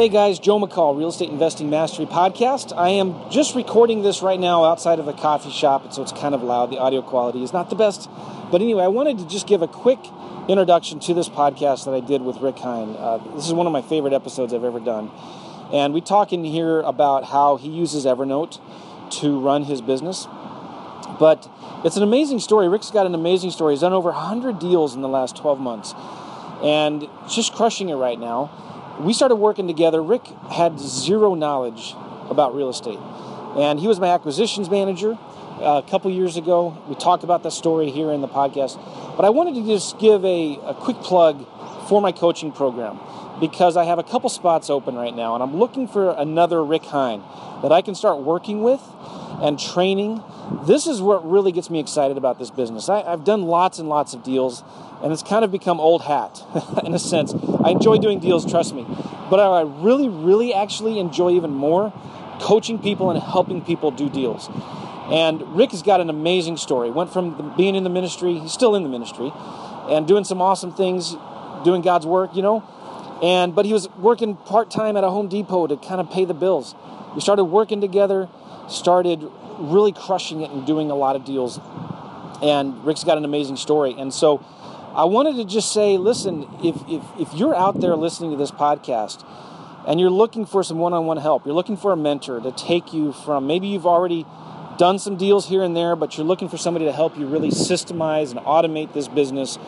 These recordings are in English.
Hey guys, Joe McCall, Real Estate Investing Mastery Podcast. I am just recording this right now outside of a coffee shop, and so it's kind of loud. The audio quality is not the best. But anyway, I wanted to just give a quick introduction to this podcast that I did with Rick Hine. Uh, this is one of my favorite episodes I've ever done. And we talk in here about how he uses Evernote to run his business. But it's an amazing story. Rick's got an amazing story. He's done over 100 deals in the last 12 months and just crushing it right now we started working together. Rick had zero knowledge about real estate, and he was my acquisitions manager uh, a couple years ago. We talked about that story here in the podcast, but I wanted to just give a, a quick plug for my coaching program because I have a couple spots open right now, and I'm looking for another Rick Hine that I can start working with and training. This is what really gets me excited about this business. I, I've done lots and lots of deals and it's kind of become old hat in a sense. I enjoy doing deals, trust me, but I really, really actually enjoy even more coaching people and helping people do deals. And Rick has got an amazing story. Went from being in the ministry, he's still in the ministry, and doing some awesome things, doing God's work, you know. And but he was working part time at a Home Depot to kind of pay the bills. We started working together, started really crushing it and doing a lot of deals. And Rick's got an amazing story. And so I wanted to just say, listen, if, if, if you're out there listening to this podcast and you're looking for some one on one help, you're looking for a mentor to take you from maybe you've already done some deals here and there, but you're looking for somebody to help you really systemize and automate this business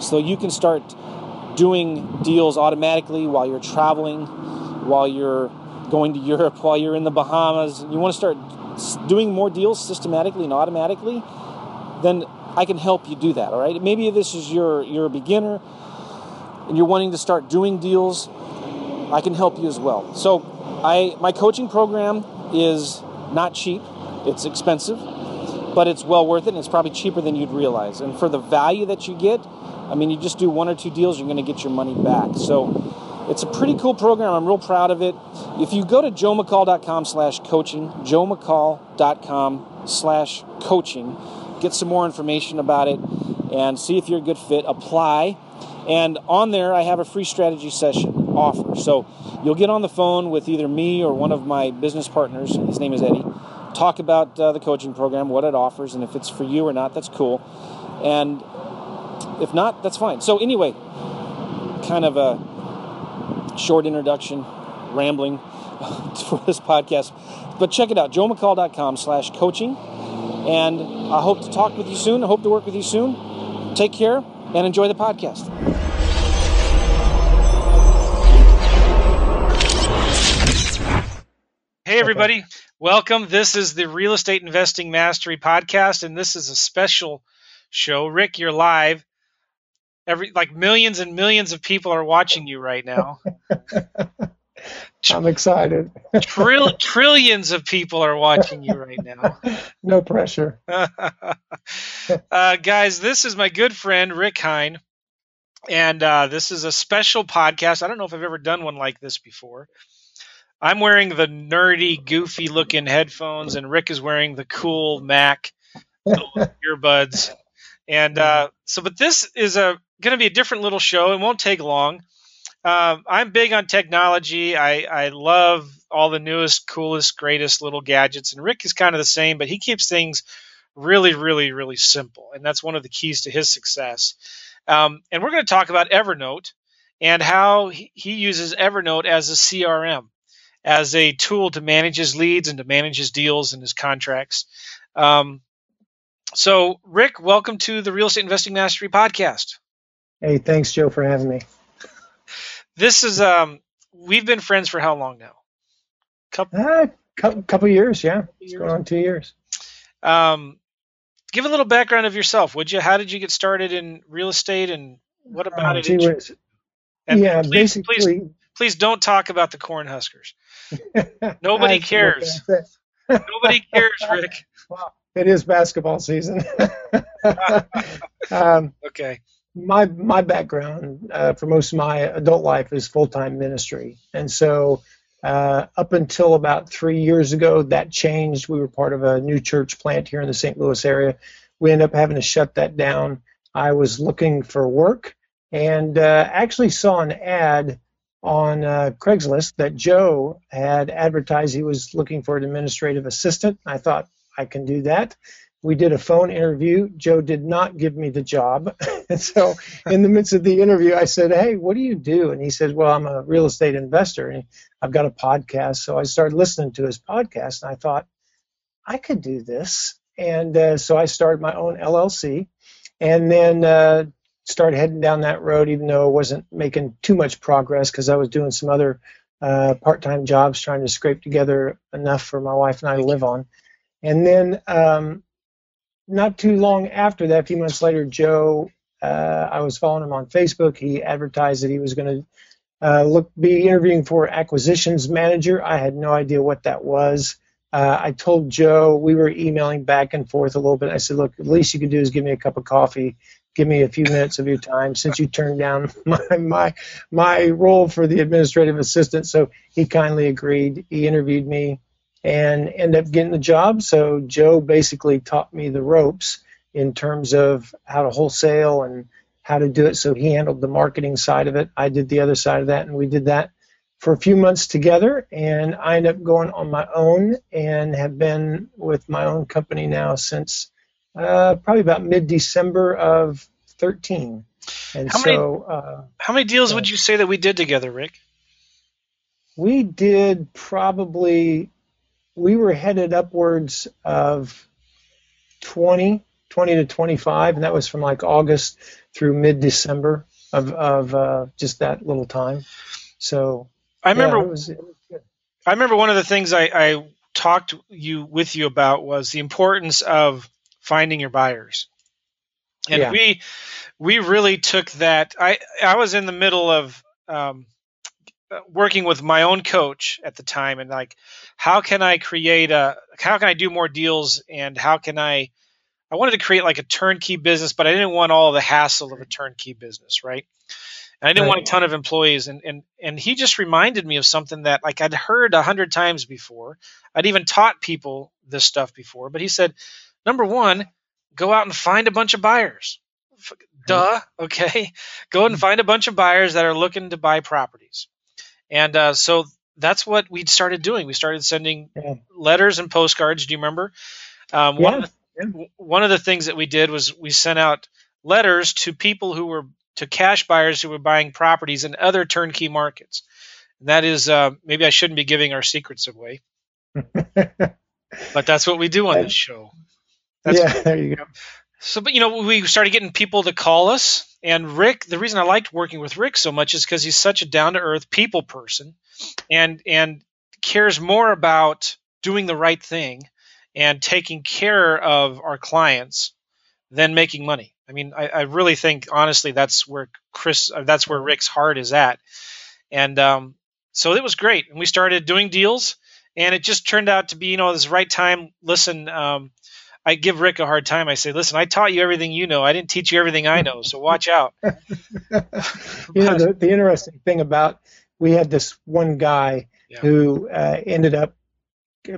so you can start doing deals automatically while you're traveling, while you're going to Europe, while you're in the Bahamas. You want to start doing more deals systematically and automatically, then I can help you do that. All right. Maybe this is your you're a beginner and you're wanting to start doing deals. I can help you as well. So, I my coaching program is not cheap. It's expensive, but it's well worth it. And it's probably cheaper than you'd realize. And for the value that you get, I mean, you just do one or two deals, you're going to get your money back. So. It's a pretty cool program. I'm real proud of it. If you go to joemccall.com slash coaching, joemccall.com slash coaching, get some more information about it and see if you're a good fit. Apply. And on there, I have a free strategy session offer. So you'll get on the phone with either me or one of my business partners. His name is Eddie. Talk about uh, the coaching program, what it offers, and if it's for you or not, that's cool. And if not, that's fine. So, anyway, kind of a short introduction, rambling for this podcast. But check it out, joemccall.com slash coaching and I hope to talk with you soon. I hope to work with you soon. Take care and enjoy the podcast. Hey, everybody. Welcome. This is the Real Estate Investing Mastery Podcast, and this is a special show. Rick, you're live. Every like millions and millions of people are watching you right now. I'm excited. Trill- trillions of people are watching you right now. no pressure. uh, guys, this is my good friend Rick Hine, and uh, this is a special podcast. I don't know if I've ever done one like this before. I'm wearing the nerdy, goofy looking headphones, and Rick is wearing the cool Mac earbuds. And uh, so, but this is a going to be a different little show. It won't take long. Um, I'm big on technology. I, I love all the newest, coolest, greatest little gadgets. And Rick is kind of the same, but he keeps things really, really, really simple. And that's one of the keys to his success. Um, and we're going to talk about Evernote and how he, he uses Evernote as a CRM, as a tool to manage his leads and to manage his deals and his contracts. Um, so, Rick, welcome to the Real Estate Investing Mastery podcast. Hey, thanks, Joe, for having me this is um we've been friends for how long now? Couple uh, couple years, yeah. It's going on two years. Um, give a little background of yourself, would you? How did you get started in real estate, and what about uh, it? and yeah, please, basically. Please, please don't talk about the corn huskers. Nobody cares. Nobody cares, Rick. Well, it is basketball season. Um, okay. My my background uh, for most of my adult life is full time ministry, and so uh, up until about three years ago, that changed. We were part of a new church plant here in the St. Louis area. We ended up having to shut that down. I was looking for work and uh, actually saw an ad on uh, Craigslist that Joe had advertised he was looking for an administrative assistant. I thought I can do that. We did a phone interview. Joe did not give me the job. and so, in the midst of the interview, I said, Hey, what do you do? And he said, Well, I'm a real estate investor and I've got a podcast. So I started listening to his podcast and I thought, I could do this. And uh, so I started my own LLC and then uh, started heading down that road, even though I wasn't making too much progress because I was doing some other uh, part-time jobs, trying to scrape together enough for my wife and I to live on. And then, um, not too long after that, a few months later, Joe, uh, I was following him on Facebook. He advertised that he was going to uh, look be interviewing for acquisitions manager. I had no idea what that was. Uh, I told Joe we were emailing back and forth a little bit. I said, "Look, the least you can do is give me a cup of coffee give me a few minutes of your time since you turned down my my my role for the administrative assistant. So he kindly agreed. He interviewed me and ended up getting the job. So Joe basically taught me the ropes in terms of how to wholesale and how to do it. So he handled the marketing side of it. I did the other side of that, and we did that for a few months together. And I ended up going on my own and have been with my own company now since uh, probably about mid December of 13. And how so, many, uh, how many deals uh, would you say that we did together, Rick? We did probably, we were headed upwards of 20, 20 to 25, and that was from like August through mid December of, of uh, just that little time. So, I remember, yeah, it was, it was I remember one of the things I, I talked you with you about was the importance of finding your buyers. And yeah. we we really took that. I I was in the middle of um, Uh, working with my own coach at the time, and like, how can I create a? How can I do more deals? And how can I? I wanted to create like a turnkey business, but I didn't want all the hassle of a turnkey business, right? And I didn't right. want a ton of employees. And and and he just reminded me of something that like I'd heard a hundred times before. I'd even taught people this stuff before, but he said, Number one, go out and find a bunch of buyers. Duh. Okay. Go and mm. find a bunch of buyers that are looking to buy properties. And uh, so that's what we started doing. We started sending yeah. letters and postcards. Do you remember? Um, yeah. One, of the, one of the things that we did was we sent out letters to people who were to cash buyers who were buying properties in other turnkey markets. And that is uh, maybe I shouldn't be giving our secrets away, but that's what we do on this show. That's yeah, there you go. So, but you know, we started getting people to call us, and Rick. The reason I liked working with Rick so much is because he's such a down to earth people person, and and cares more about doing the right thing and taking care of our clients than making money. I mean, I, I really think honestly that's where Chris, uh, that's where Rick's heart is at, and um, so it was great. And we started doing deals, and it just turned out to be you know this right time. Listen. Um, I give Rick a hard time. I say, listen, I taught you everything you know. I didn't teach you everything I know, so watch out. you know, the, the, interesting thing about we had this one guy yeah. who uh, ended up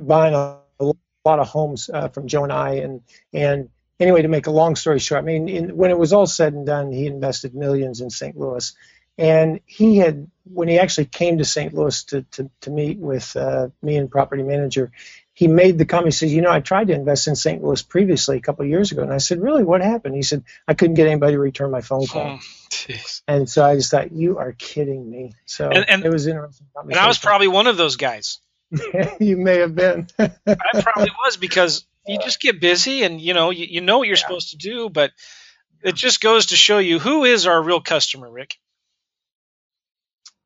buying a, a lot of homes uh, from Joe and I, and and anyway, to make a long story short, I mean, in, when it was all said and done, he invested millions in St. Louis, and he had when he actually came to St. Louis to to, to meet with uh, me and property manager, he made the comment. He said, "You know, I tried to invest in St. Louis previously a couple of years ago." And I said, "Really? What happened?" He said, "I couldn't get anybody to return my phone call." Oh, and so I just thought, "You are kidding me." So and, and, it was interesting. And I was probably one of those guys. you may have been. I probably was because you just get busy, and you know, you, you know what you're yeah. supposed to do, but it just goes to show you who is our real customer, Rick.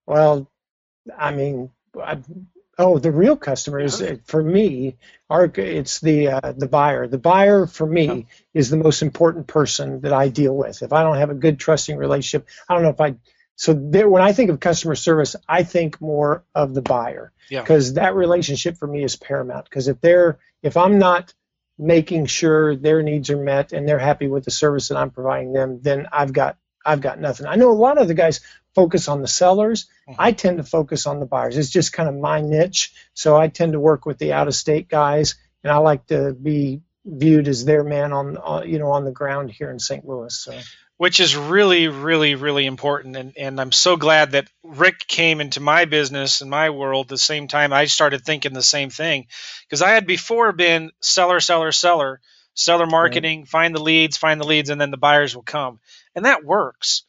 Well, I mean, I, Oh, the real customers yeah. for me are it's the uh, the buyer. The buyer for me yeah. is the most important person that I deal with. If I don't have a good trusting relationship, I don't know if I. So there, when I think of customer service, I think more of the buyer because yeah. that relationship for me is paramount. Because if they're if I'm not making sure their needs are met and they're happy with the service that I'm providing them, then I've got I've got nothing. I know a lot of the guys focus on the sellers. Mm-hmm. I tend to focus on the buyers. It's just kind of my niche. So I tend to work with the out of state guys, and I like to be viewed as their man on, uh, you know on the ground here in St. Louis. So which is really, really, really important. And, and I'm so glad that Rick came into my business and my world the same time I started thinking the same thing. Because I had before been seller, seller, seller, seller marketing, right. find the leads, find the leads, and then the buyers will come. And that works.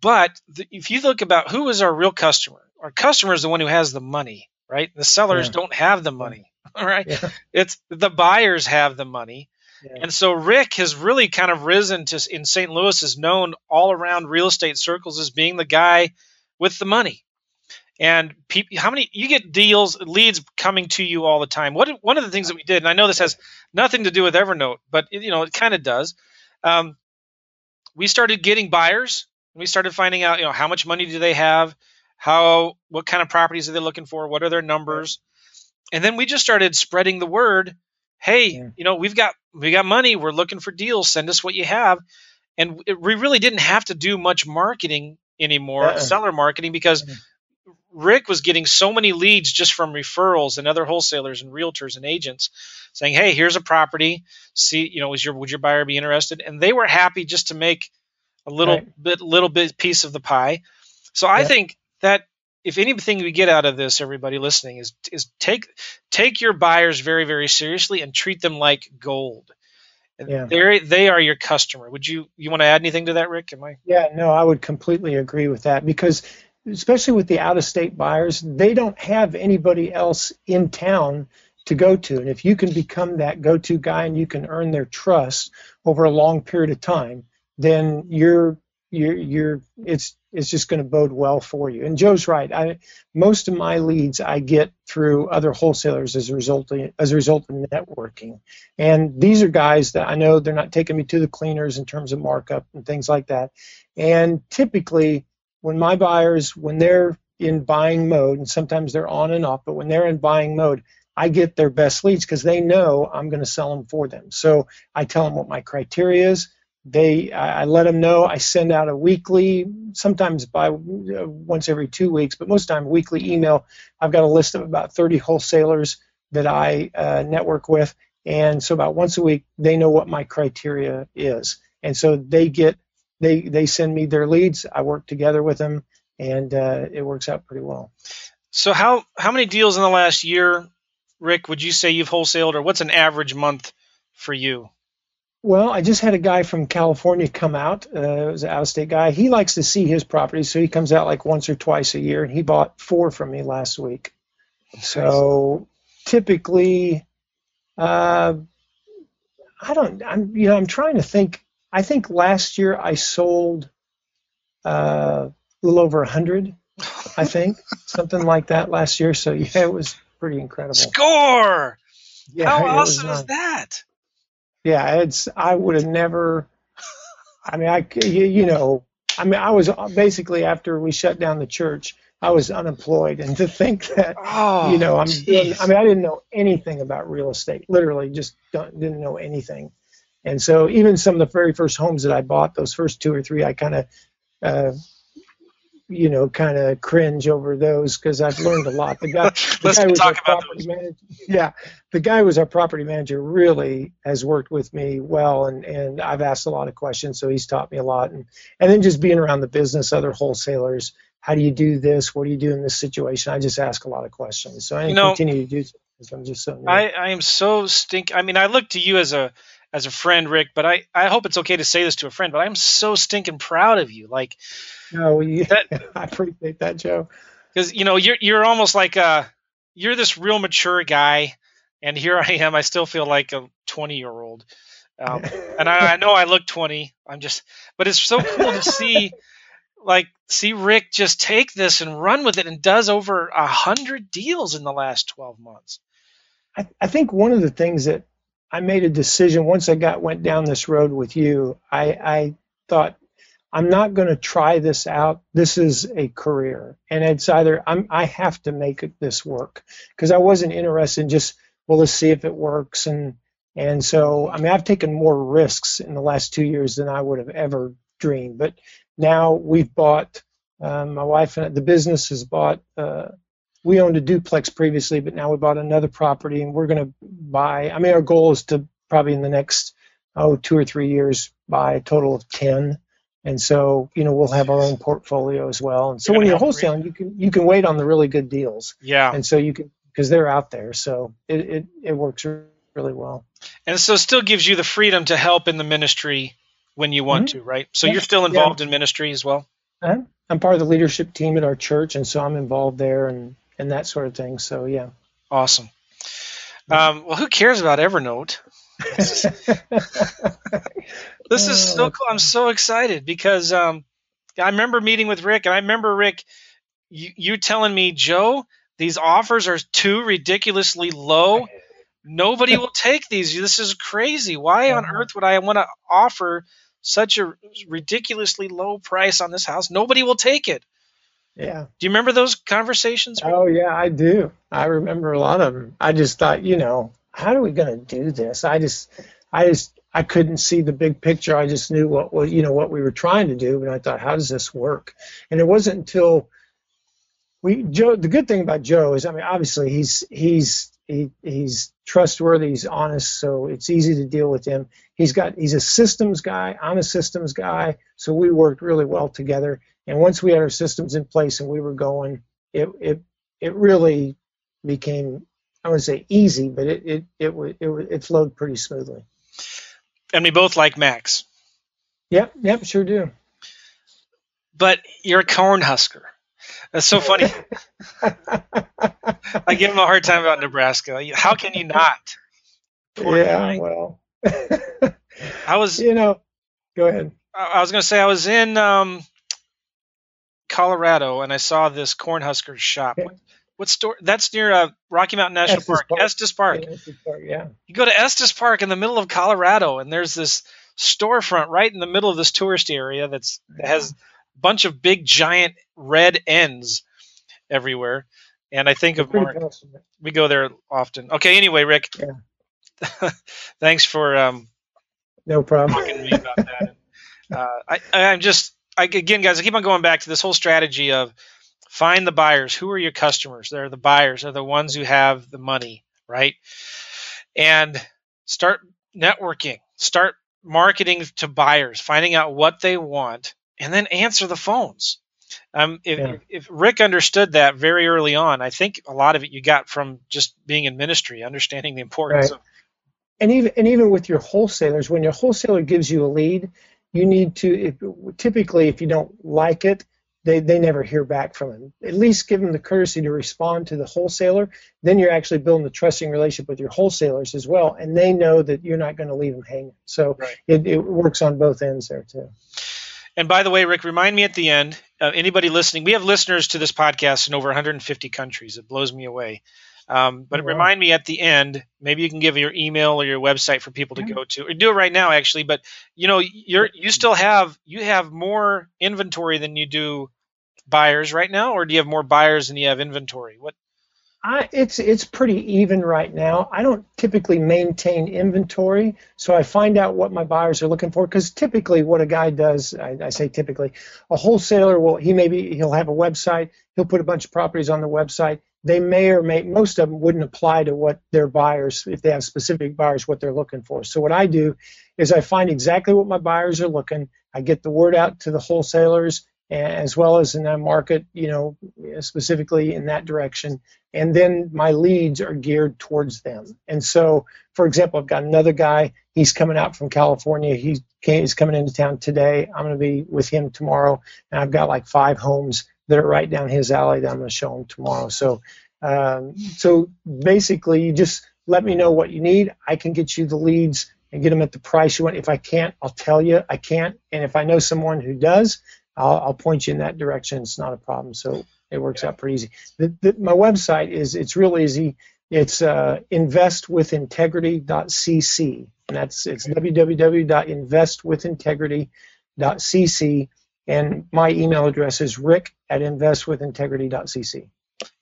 But the, if you look about who is our real customer, our customer is the one who has the money, right? The sellers yeah. don't have the money. All right. Yeah. It's the buyers have the money and so Rick has really kind of risen to in St. Louis is known all around real estate circles as being the guy with the money. And people, how many you get deals, leads coming to you all the time. What one of the things that we did, and I know this has nothing to do with Evernote, but it, you know it kind of does. Um, we started getting buyers. We started finding out, you know, how much money do they have, how, what kind of properties are they looking for, what are their numbers, and then we just started spreading the word hey, yeah. you know, we've got we got money, we're looking for deals, send us what you have. And it, we really didn't have to do much marketing anymore, uh-uh. seller marketing, because mm-hmm. Rick was getting so many leads just from referrals and other wholesalers and realtors and agents saying, "Hey, here's a property. See, you know, is your would your buyer be interested?" And they were happy just to make a little right. bit little bit piece of the pie. So I think that if anything we get out of this, everybody listening, is is take take your buyers very very seriously and treat them like gold. Yeah. They they are your customer. Would you you want to add anything to that, Rick? Am I? Yeah, no, I would completely agree with that because especially with the out of state buyers, they don't have anybody else in town to go to. And if you can become that go to guy and you can earn their trust over a long period of time, then you're you're, you're it's it's just going to bode well for you. And Joe's right. I most of my leads I get through other wholesalers as a result of, as a result of networking. And these are guys that I know they're not taking me to the cleaners in terms of markup and things like that. And typically when my buyers when they're in buying mode and sometimes they're on and off, but when they're in buying mode, I get their best leads because they know I'm going to sell them for them. So I tell them what my criteria is. They I, let them know. I send out a weekly sometimes by uh, once every two weeks but most time weekly email. I've got a list of about 30 wholesalers that i uh, network with and so about once a week they know what my criteria is. And so they get they they send me their leads i work together with them and uh, it works out pretty well so how how many deals in the last year rick would you say you've wholesaled or what's an average month for you well, I just had a guy from California come out. Uh, it was an out-of-state guy. He likes to see his properties, so he comes out like once or twice a year, and he bought four from me last week. So typically, uh, I don't. I'm you know I'm trying to think. I think last year I sold uh, a little over a hundred. I think something like that last year. So yeah, it was pretty incredible. Score! Yeah, How awesome is that? Yeah, it's I would have never. I mean, I you, you know, I mean, I was basically after we shut down the church, I was unemployed, and to think that oh, you know, I'm doing, I mean, I didn't know anything about real estate. Literally, just didn't know anything. And so, even some of the very first homes that I bought, those first two or three, I kind of uh, you know, kind of cringe over those because I've learned a lot. The guy, the guy was our property manager. Yeah, the guy was our property manager. Really has worked with me well, and and I've asked a lot of questions, so he's taught me a lot. And and then just being around the business, other wholesalers. How do you do this? What do you do in this situation? I just ask a lot of questions. So I you know, continue to do because I'm just so. New. I I am so stink. I mean, I look to you as a as a friend, Rick, but I I hope it's okay to say this to a friend, but I'm so stinking proud of you. Like no, yeah, that, I appreciate that, Joe. Because you know you're you're almost like a you're this real mature guy, and here I am. I still feel like a 20 year old, um, and I, I know I look 20. I'm just, but it's so cool to see. like see Rick just take this and run with it and does over a hundred deals in the last 12 months. I, I, think one of the things that I made a decision once I got went down this road with you. I, I thought I'm not going to try this out. This is a career, and it's either I'm I have to make it, this work because I wasn't interested in just well let's see if it works and And so, I mean, I've taken more risks in the last two years than I would have ever dreamed. But now we've bought, um, my wife and the business has bought, uh, we owned a duplex previously, but now we bought another property and we're going to buy. I mean, our goal is to probably in the next, oh, two or three years buy a total of 10. And so, you know, we'll have our own portfolio as well. And so when you're wholesaling, you can you can wait on the really good deals. Yeah. And so you can because they're out there. So it, it, it works really well. And so it still gives you the freedom to help in the ministry when you want Mhm. to, right? So Yeah. you're still involved in ministry as well. Uh, I'm part of the leadership team at our church, and so I'm involved there and and that sort of thing. So yeah. Awesome. Um, well, who cares about Evernote? This is so Oh, cool. I'm so excited because um, I remember meeting with Rick, and I remember Rick, you, you telling me, Joe, these offers are too ridiculously low. Nobody will take these. This is crazy. Why on Uh-huh. earth would I want to offer such a ridiculously low price on this house? Nobody will take it. Yeah. Do you remember those conversations? Oh yeah, I do. I remember a lot of them. I just thought, you know, how are we going to do this? I just, I just, I couldn't see the big picture. I just knew what, what you know, what we were trying to do, and I thought, how does this work? And it wasn't until we Joe. The good thing about Joe is, I mean, obviously he's he's he, he's trustworthy, he's honest, so it's easy to deal with him. He's got he's a systems guy. I'm a systems guy, so we worked really well together. And once we had our systems in place and we were going, it it it really became I wouldn't say easy, but it it it wa- it, it flowed pretty smoothly. And we both like Macs, Yep, yep, sure do. but you're a corn husker. That's so funny. I give him a hard time about Nebraska. How can you not? Poor yeah, guy. well, I was you know, go ahead. I I was going to say I was in um, Colorado and I saw this Cornhuskers shop. Yeah. What, what store? That's near uh, Rocky Mountain National Estes Park, Park. Estes Park. Yeah, it's a yeah. You go to Estes Park in the middle of Colorado, and there's this storefront right in the middle of this tourist area that's that has a bunch of big giant red ends everywhere. And I think of Pretty Mark. awesome. We go there often. Okay. Anyway, Rick. Yeah. thanks for um, No problem. talking to me about that. Uh, I, I'm just, I, again, guys, I keep on going back to this whole strategy of find the buyers. Who are your customers? They're the buyers. They're the ones who have the money, right? And start networking. Start marketing to buyers, finding out what they want, and then answer the phones. Um, if, Yeah. if Rick understood that very early on, I think a lot of it you got from just being in ministry, understanding the importance Right. of and even and even with your wholesalers, when your wholesaler gives you a lead, you need to if, typically if you don't like it, they they never hear back from them. At least give them the courtesy to respond to the wholesaler. Then you're actually building a trusting relationship with your wholesalers as well, and they know that you're not going to leave them hanging. So Right. it, it works on both ends there too. And by the way, Rick, remind me at the end. Uh, anybody listening, we have listeners to this podcast in over 150 countries. It blows me away. Um, but Oh, wow. remind me at the end. Maybe you can give your email or your website for people to Yeah. go to, or do it right now, actually. But you know, you're you still have you have more inventory than you do buyers right now, or do you have more buyers than you have inventory? What? I, it's it's pretty even right now. I don't typically maintain inventory, so I find out what my buyers are looking for. Because typically, what a guy does, I, I say typically, a wholesaler will he maybe he'll have a website, he'll put a bunch of properties on the website. They may or may most of them wouldn't apply to what their buyers, if they have specific buyers, what they're looking for. So what I do is I find exactly what my buyers are looking. I get the word out to the wholesalers as well as in that market, you know, specifically in that direction and then my leads are geared towards them. And so, for example, I've got another guy. He's coming out from California. He came, he's coming into town today. I'm going to be with him tomorrow, and I've got like five homes that are right down his alley that I'm going to show him tomorrow. So, um, so basically, you just let me know what you need. I can get you the leads and get them at the price you want. If I can't, I'll tell you I can't. And if I know someone who does, I'll, I'll point you in that direction. It's not a problem. So it works out pretty easy. The, the, my website is it's real easy. It's uh, investwithintegrity.cc, and that's it's www.investwithintegrity.cc, and my email address is rick at investwithintegrity.cc.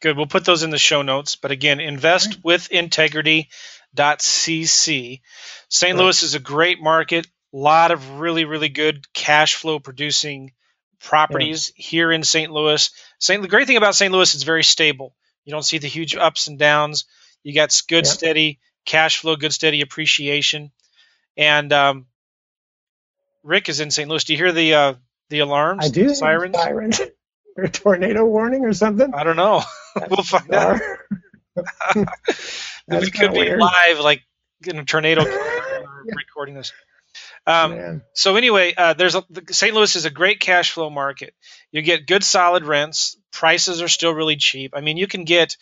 Good. We'll put those in the show notes. But again, investwithintegrity.cc. St. Right. Louis is a great market, a lot of really, really good cash flow producing properties yeah. here in St. Louis. St. The great thing about St. Louis is very stable. You don't see the huge ups and downs. You got good, yeah. steady cash flow, good, steady appreciation. And um, Rick is in St. Louis. Do you hear the uh, the alarms? I do. Sirens. Sirens. or a tornado warning or something? I don't know. we'll find out. we could be weird. live, like in a tornado, yeah. recording this. Um, so anyway, uh, there's a, St. Louis is a great cash flow market. You get good solid rents. Prices are still really cheap. I mean, you can get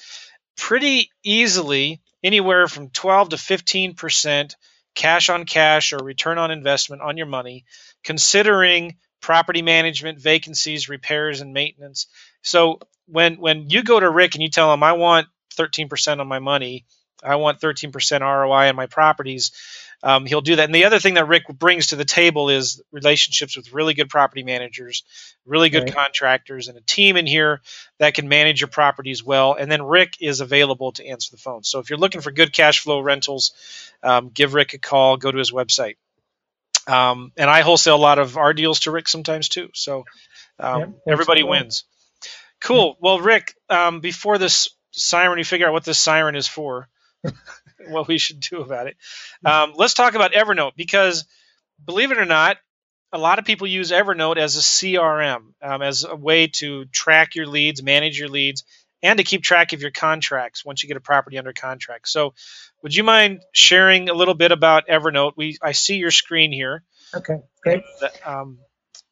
pretty easily anywhere from 12 to 15 percent cash on cash or return on investment on your money, considering property management, vacancies, repairs, and maintenance. So when when you go to Rick and you tell him I want 13% on my money, I want 13% ROI on my properties, um, he'll do that. And the other thing that Rick brings to the table is relationships with really good property managers, really good right. contractors, and a team in here that can manage your properties well. And then Rick is available to answer the phone. So if you're looking for good cash flow rentals, um, give Rick a call. Go to his website. Um, and I wholesale a lot of our deals to Rick sometimes too. So um, yeah, everybody wins. Cool. Well, Rick, um, before this siren, you figure out what this siren is for. what we should do about it. Um, let's talk about Evernote because, believe it or not, a lot of people use Evernote as a CRM, um, as a way to track your leads, manage your leads, and to keep track of your contracts once you get a property under contract. So, would you mind sharing a little bit about Evernote? We I see your screen here. Okay, great. Um,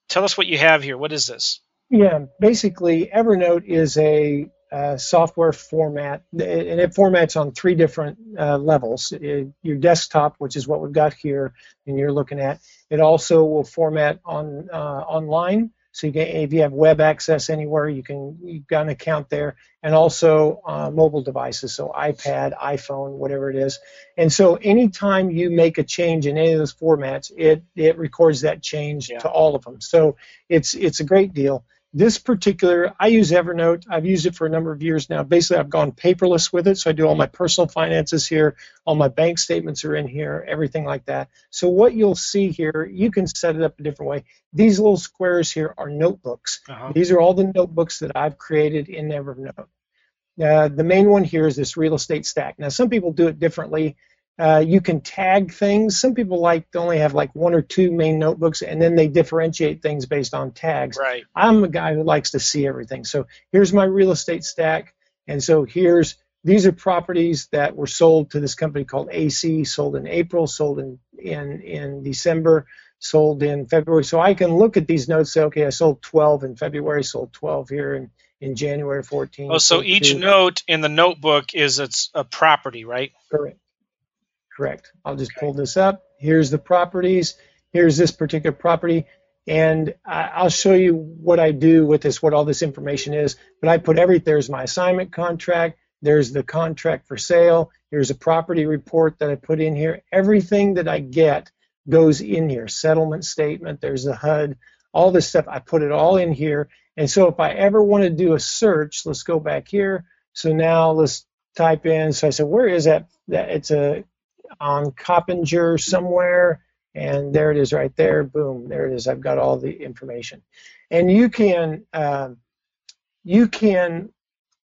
tell us what you have here. What is this? Yeah, basically, Evernote is a uh, software format, and it formats on three different uh, levels. It, your desktop, which is what we've got here, and you're looking at. It also will format on uh, online, so you can, if you have web access anywhere, you can you've got an account there, and also uh, mobile devices, so iPad, iPhone, whatever it is. And so anytime you make a change in any of those formats, it it records that change yeah. to all of them. So it's it's a great deal. This particular, I use Evernote. I've used it for a number of years now. Basically, I've gone paperless with it. So I do all my personal finances here, all my bank statements are in here, everything like that. So what you'll see here, you can set it up a different way. These little squares here are notebooks. Uh-huh. These are all the notebooks that I've created in Evernote. Uh, the main one here is this real estate stack. Now, some people do it differently. Uh, you can tag things. Some people like to only have like one or two main notebooks, and then they differentiate things based on tags. Right. I'm a guy who likes to see everything. So here's my real estate stack, and so here's these are properties that were sold to this company called AC, sold in April, sold in in in December, sold in February. So I can look at these notes, say, okay, I sold 12 in February, sold 12 here in in January 14. Oh, so each note in the notebook is it's a property, right? Correct. Correct. I'll just pull this up. Here's the properties. Here's this particular property. And I'll show you what I do with this, what all this information is. But I put every, there's my assignment contract. There's the contract for sale. Here's a property report that I put in here. Everything that I get goes in here. Settlement statement, there's the HUD, all this stuff. I put it all in here. And so if I ever want to do a search, let's go back here. So now let's type in. So I said, where is that? That it's a on Coppinger somewhere, and there it is right there. Boom, there it is. I've got all the information, and you can uh, you can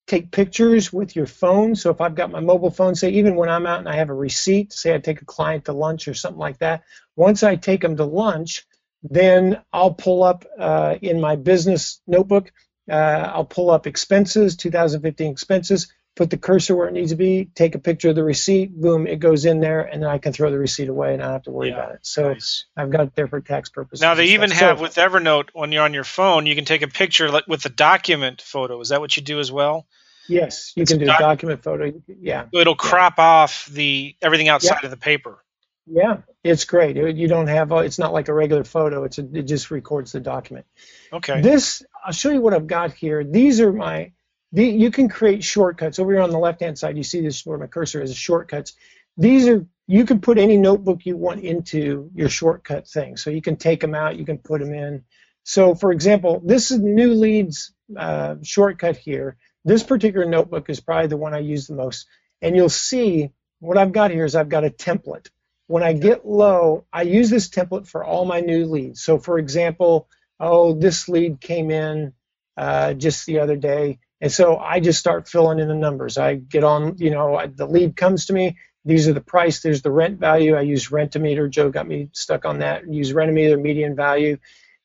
take pictures with your phone. So if I've got my mobile phone, say even when I'm out and I have a receipt, say I take a client to lunch or something like that. Once I take them to lunch, then I'll pull up uh, in my business notebook. Uh, I'll pull up expenses, 2015 expenses put the cursor where it needs to be, take a picture of the receipt, boom, it goes in there, and then I can throw the receipt away and I don't have to worry yeah, about it. So nice. I've got it there for tax purposes. Now they even have so, with Evernote when you're on your phone, you can take a picture with the document photo. Is that what you do as well? Yes, you it's can do doc- document photo. Yeah. So it'll crop yeah. off the everything outside yeah. of the paper. Yeah, it's great. you don't have uh, it's not like a regular photo. It's a, it just records the document. Okay. This I'll show you what I've got here. These are my the, you can create shortcuts. Over here on the left-hand side, you see this where my cursor is shortcuts. These are you can put any notebook you want into your shortcut thing. So you can take them out, you can put them in. So for example, this is new leads uh, shortcut here. This particular notebook is probably the one I use the most. And you'll see what I've got here is I've got a template. When I get low, I use this template for all my new leads. So, for example, oh, this lead came in uh, just the other day, and so I just start filling in the numbers. I get on, you know, the lead comes to me. These are the price. There's the rent value. I use Rentometer. Joe got me stuck on that. Use Rentometer median value.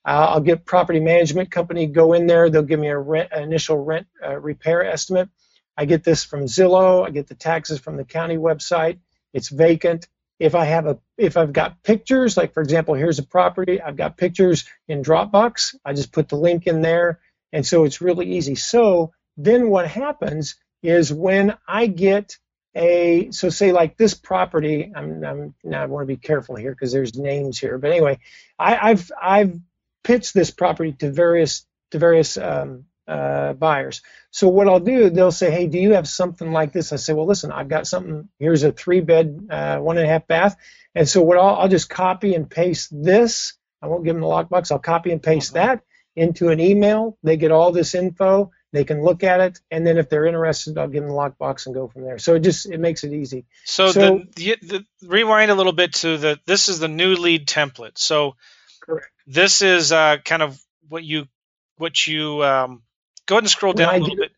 Uh, I'll get property management company go in there. They'll give me a rent, initial rent uh, repair estimate. I get this from Zillow. I get the taxes from the county website. It's vacant. If I have a, if I've got pictures, like for example, here's a property. I've got pictures in Dropbox. I just put the link in there, and so it's really easy. So then what happens is when I get a, so say like this property, I'm, I'm now I want to be careful here because there's names here, but anyway, I, I've I've pitched this property to various to various um, uh, buyers. So what I'll do, they'll say, "Hey, do you have something like this?" I say, "Well, listen, I've got something. Here's a three-bed, uh, one and a half bath." And so what I'll, I'll just copy and paste this. I won't give them the lockbox. I'll copy and paste uh-huh. that into an email. They get all this info. They can look at it, and then if they're interested, I'll give them the lockbox and go from there. So it just it makes it easy. So, so the, the, the, rewind a little bit to the this is the new lead template. So correct. This is uh, kind of what you what you um, go ahead and scroll down a little bit.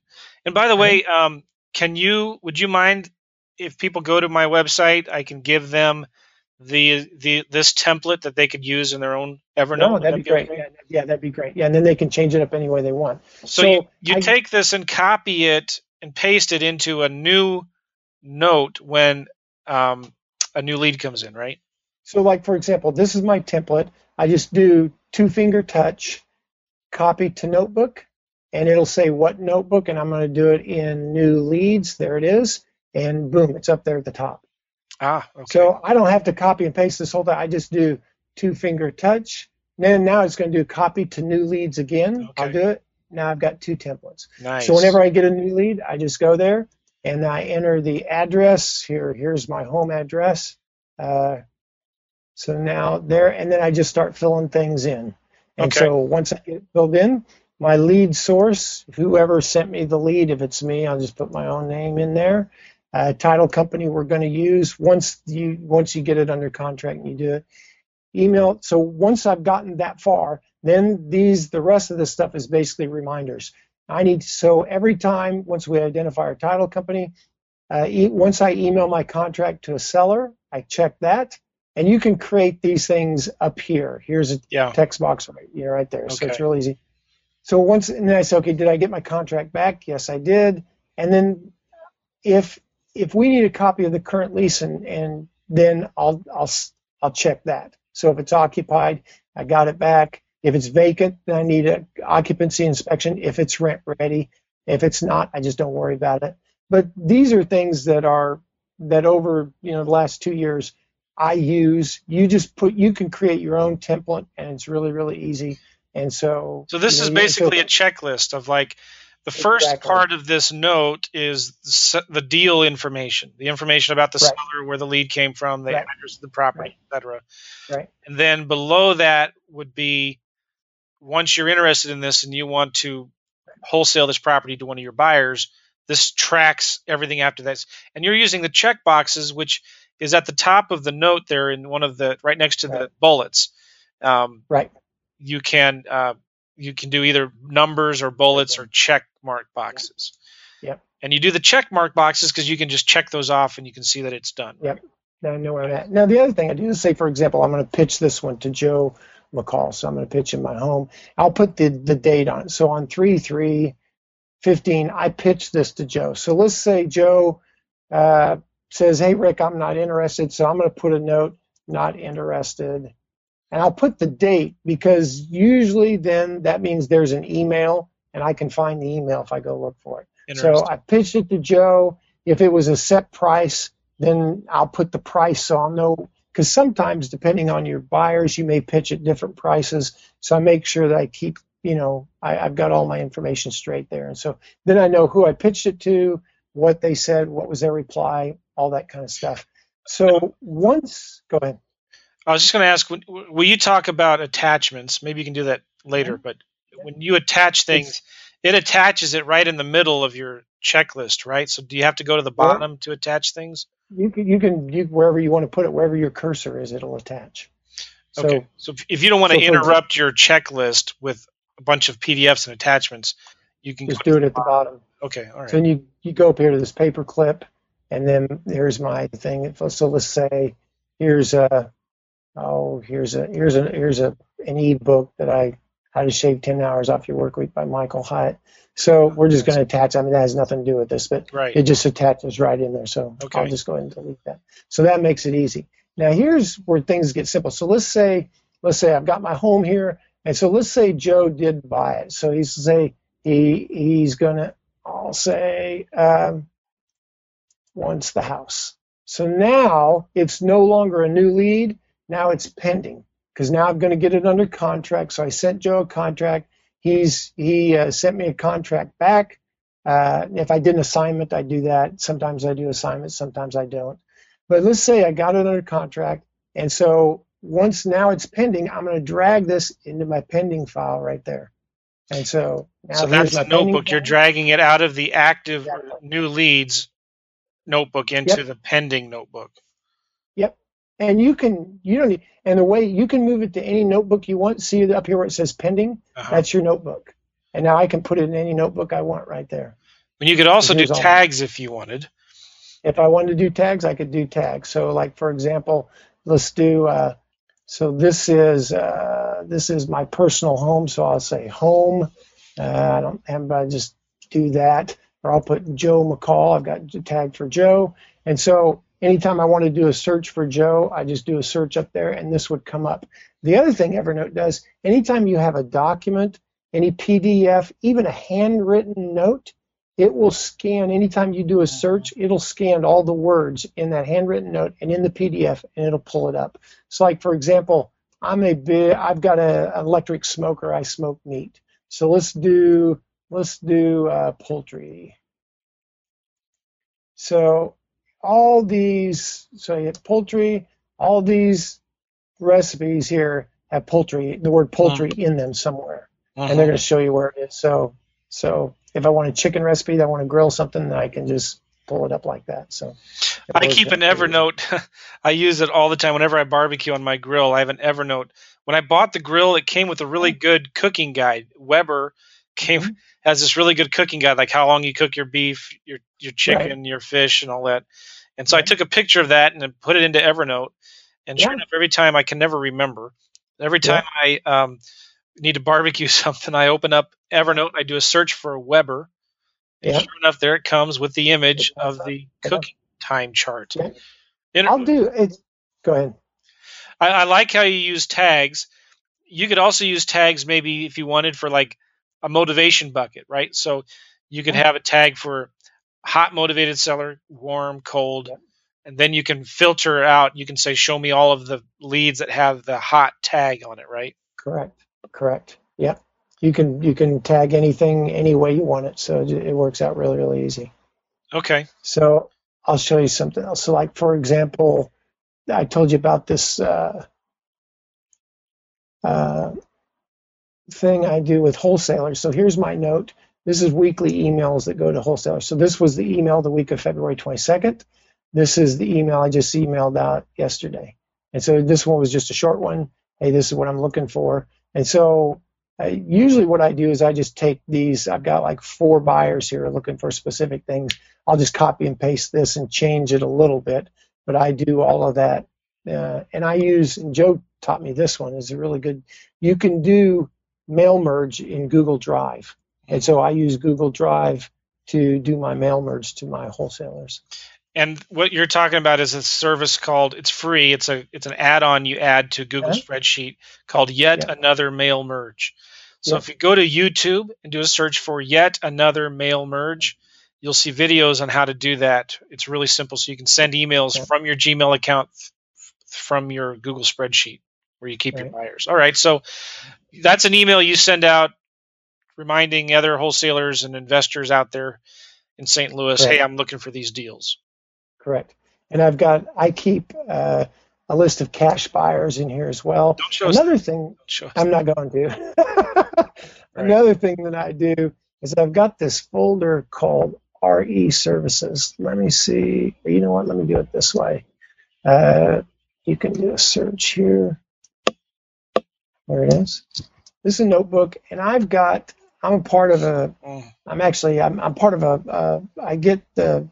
And by the way, um, can you would you mind if people go to my website, I can give them the the this template that they could use in their own Evernote. No, that'd be great. Yeah, yeah, that'd be great. Yeah, and then they can change it up any way they want. So, so you, you I, take this and copy it and paste it into a new note when um, a new lead comes in, right? So, like for example, this is my template. I just do two finger touch, copy to notebook, and it'll say what notebook, and I'm going to do it in new leads. There it is, and boom, it's up there at the top. Ah, okay. So I don't have to copy and paste this whole thing. I just do two finger touch. Then now it's going to do copy to new leads again. Okay. I'll do it. Now I've got two templates. Nice. So whenever I get a new lead, I just go there and I enter the address. Here, here's my home address. Uh, so now there, and then I just start filling things in. And okay. so once I get filled in, my lead source, whoever sent me the lead, if it's me, I'll just put my own name in there uh, title company we're going to use once you once you get it under contract and you do it. Email so once i've gotten that far then these the rest of the stuff is basically reminders. I need so every time once we identify our title company uh, e- once i email my contract to a seller i check that and you can create these things up here. Here's a yeah. text box right you right there. Okay. so it's real easy. So once and then i say okay did i get my contract back? Yes i did. And then if if we need a copy of the current lease, and, and then I'll I'll I'll check that. So if it's occupied, I got it back. If it's vacant, then I need an occupancy inspection. If it's rent ready, if it's not, I just don't worry about it. But these are things that are that over you know the last two years I use. You just put you can create your own template, and it's really really easy. And so so this you know, is basically so, a checklist of like the first exactly. part of this note is the deal information, the information about the right. seller, where the lead came from, the right. address of the property, right. etc. Right. And then below that would be once you're interested in this and you want to wholesale this property to one of your buyers, this tracks everything after that. And you're using the check boxes, which is at the top of the note there in one of the right next to the bullets. Um, right. You can uh, you can do either numbers or bullets or check mark boxes. Yep. And you do the check mark boxes because you can just check those off and you can see that it's done. Yep. Now I know where I'm at. Now the other thing I do is say, for example, I'm going to pitch this one to Joe McCall. So I'm going to pitch in my home. I'll put the, the date on. So on 3 3 15, I pitch this to Joe. So let's say Joe uh, says, Hey, Rick, I'm not interested. So I'm going to put a note, not interested and I'll put the date because usually then that means there's an email and I can find the email if I go look for it. So I pitched it to Joe. If it was a set price, then I'll put the price so I'll know because sometimes depending on your buyers, you may pitch at different prices. So I make sure that I keep, you know, I, have got all my information straight there. And so then I know who I pitched it to, what they said, what was their reply, all that kind of stuff. So once, go ahead. I was just going to ask, will you talk about attachments? Maybe you can do that later, but when you attach things, it attaches it right in the middle of your checklist, right? So do you have to go to the bottom to attach things? You can you can you wherever you want to put it, wherever your cursor is, it'll attach. So, okay. So if you don't want to so interrupt your checklist with a bunch of PDFs and attachments, you can just do it at the bottom. Okay, all right. So then you, you go up here to this paper clip, and then here's my thing. So let's say here's a oh here's a here's a here's a an ebook that I how to shave ten hours off your work week by Michael Hyatt. So we're just going to attach. I mean that has nothing to do with this, but right. it just attaches right in there. So okay. I'll just go ahead and delete that. So that makes it easy. Now here's where things get simple. So let's say let's say I've got my home here, and so let's say Joe did buy it. So he's say he he's gonna I'll say um, wants the house. So now it's no longer a new lead. Now it's pending because now I'm going to get it under contract. So I sent Joe a contract. He's he uh, sent me a contract back. Uh, if I did an assignment, I do that. Sometimes I do assignments, sometimes I don't. But let's say I got it under contract, and so once now it's pending, I'm going to drag this into my pending file right there. And so so that's the notebook. You're dragging it out of the active exactly. new leads notebook into yep. the pending notebook. And you can you don't need, and the way you can move it to any notebook you want. See up here where it says pending. Uh-huh. That's your notebook. And now I can put it in any notebook I want right there. And you could also do tags if you wanted. If I wanted to do tags, I could do tags. So, like for example, let's do. Uh, so this is uh, this is my personal home. So I'll say home. Uh, I don't have. I just do that, or I'll put Joe McCall. I've got a tag for Joe, and so anytime I want to do a search for Joe, I just do a search up there, and this would come up. The other thing Evernote does, anytime you have a document, any PDF, even a handwritten note, it will scan. Anytime you do a search it'll scan all the words in that handwritten note and in the pdf and it'll pull it up. So like for example i'm a big i've got an electric smoker i smoke meat so let's do let's do uh, poultry. So all these so you have poultry all these recipes here have poultry the word poultry mm-hmm. in them somewhere and they're mm-hmm. going to show you where it is so so if I want a chicken recipe, I want to grill something, I can just pull it up like that. So I keep an Evernote. I use it all the time whenever I barbecue on my grill. I have an Evernote. When I bought the grill, it came with a really mm-hmm. good cooking guide. Weber came mm-hmm. has this really good cooking guide, like how long you cook your beef, your your chicken, right. your fish, and all that. And so. I took a picture of that and then put it into Evernote. And sure yeah. enough, every time I can never remember. Every time yeah. I um, need to barbecue something, I open up Evernote, I do a search for Weber, and yeah. sure enough, there it comes with the image of the cooking time chart. And I'll do it. Go ahead. I, I like how you use tags. You could also use tags maybe if you wanted for like a motivation bucket, right? So you could have a tag for hot motivated seller, warm, cold, yeah. and then you can filter out. You can say, show me all of the leads that have the hot tag on it, right? Correct. Correct. Yep. You can you can tag anything any way you want it, so it works out really really easy. Okay. So I'll show you something else. So like for example, I told you about this uh, uh, thing I do with wholesalers. So here's my note. This is weekly emails that go to wholesalers. So this was the email the week of February 22nd. This is the email I just emailed out yesterday. And so this one was just a short one. Hey, this is what I'm looking for. And so uh, usually what I do is I just take these, I've got like four buyers here looking for specific things. I'll just copy and paste this and change it a little bit, but I do all of that. Uh, and I use, and Joe taught me this one is a really good, you can do mail merge in Google Drive. And so I use Google Drive to do my mail merge to my wholesalers. And what you're talking about is a service called it's free. It's a it's an add-on you add to Google yeah. Spreadsheet called Yet yeah. Another Mail Merge. So yeah. if you go to YouTube and do a search for Yet Another Mail Merge, you'll see videos on how to do that. It's really simple. So you can send emails from your Gmail account from your Google Spreadsheet where you keep right. your buyers. All right. So that's an email you send out reminding other wholesalers and investors out there in St. Louis, right. hey, I'm looking for these deals correct. And I've got I keep uh, a list of cash buyers in here as well. Another us. thing I'm not going to. Another right. thing that I do is I've got this folder called RE services. Let me see. You know what? Let me do it this way. Uh, you can do a search here. There it is. This is a notebook, and I've got. I'm a part of a. I'm actually. I'm, I'm part of a. Uh, I get the